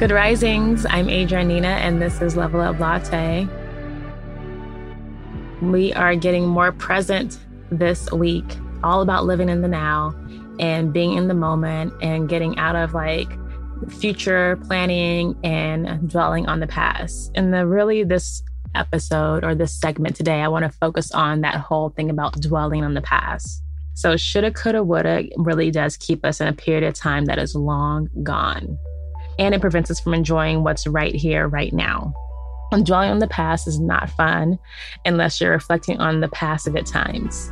Good risings. I'm Adrianne Nina, and this is Level Up Latte. We are getting more present this week, all about living in the now and being in the moment and getting out of like future planning and dwelling on the past. And the really this episode or this segment today, I want to focus on that whole thing about dwelling on the past. So, shoulda, coulda, woulda really does keep us in a period of time that is long gone. And it prevents us from enjoying what's right here, right now. And dwelling on the past is not fun unless you're reflecting on the past at times.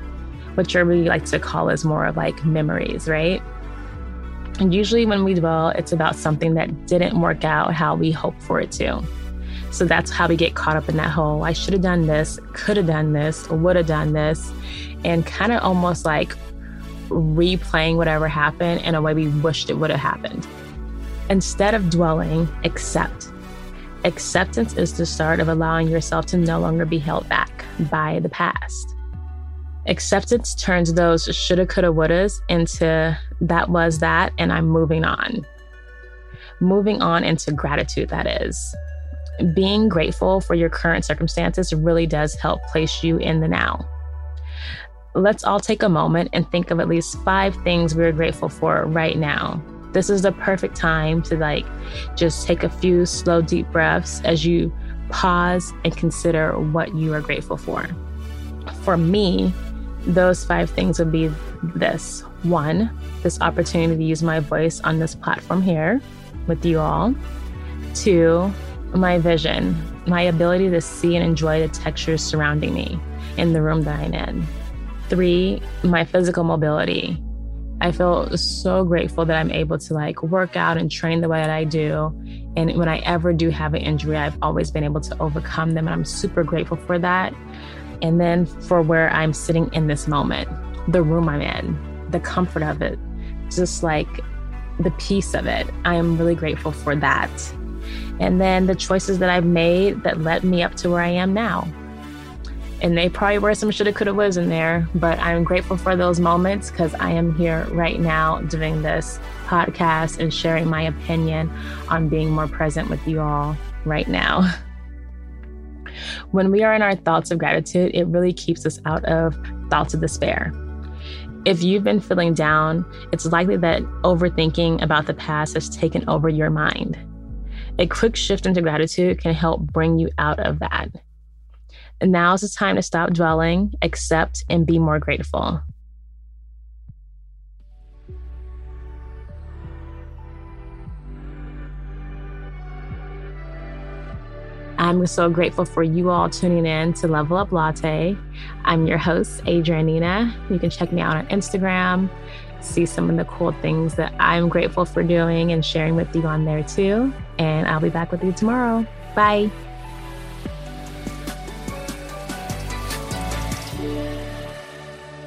What really like to call is more of like memories, right? And usually when we dwell, it's about something that didn't work out how we hoped for it to. So that's how we get caught up in that whole I should have done this, could have done this, would have done this, and kind of almost like replaying whatever happened in a way we wished it would have happened. Instead of dwelling, accept. Acceptance is the start of allowing yourself to no longer be held back by the past. Acceptance turns those shoulda, coulda, wouldas into that was that, and I'm moving on. Moving on into gratitude, that is. Being grateful for your current circumstances really does help place you in the now. Let's all take a moment and think of at least five things we're grateful for right now. This is the perfect time to like just take a few slow, deep breaths as you pause and consider what you are grateful for. For me, those five things would be this one, this opportunity to use my voice on this platform here with you all. Two, my vision, my ability to see and enjoy the textures surrounding me in the room that I'm in. Three, my physical mobility. I feel so grateful that I'm able to like work out and train the way that I do. And when I ever do have an injury, I've always been able to overcome them. And I'm super grateful for that. And then for where I'm sitting in this moment, the room I'm in, the comfort of it, just like the peace of it. I am really grateful for that. And then the choices that I've made that led me up to where I am now. And they probably were some shoulda, coulda, was in there, but I'm grateful for those moments because I am here right now doing this podcast and sharing my opinion on being more present with you all right now. When we are in our thoughts of gratitude, it really keeps us out of thoughts of despair. If you've been feeling down, it's likely that overthinking about the past has taken over your mind. A quick shift into gratitude can help bring you out of that. Now is the time to stop dwelling, accept, and be more grateful. I'm so grateful for you all tuning in to Level Up Latte. I'm your host, Adrianne Nina. You can check me out on Instagram, see some of the cool things that I'm grateful for doing and sharing with you on there too. And I'll be back with you tomorrow. Bye.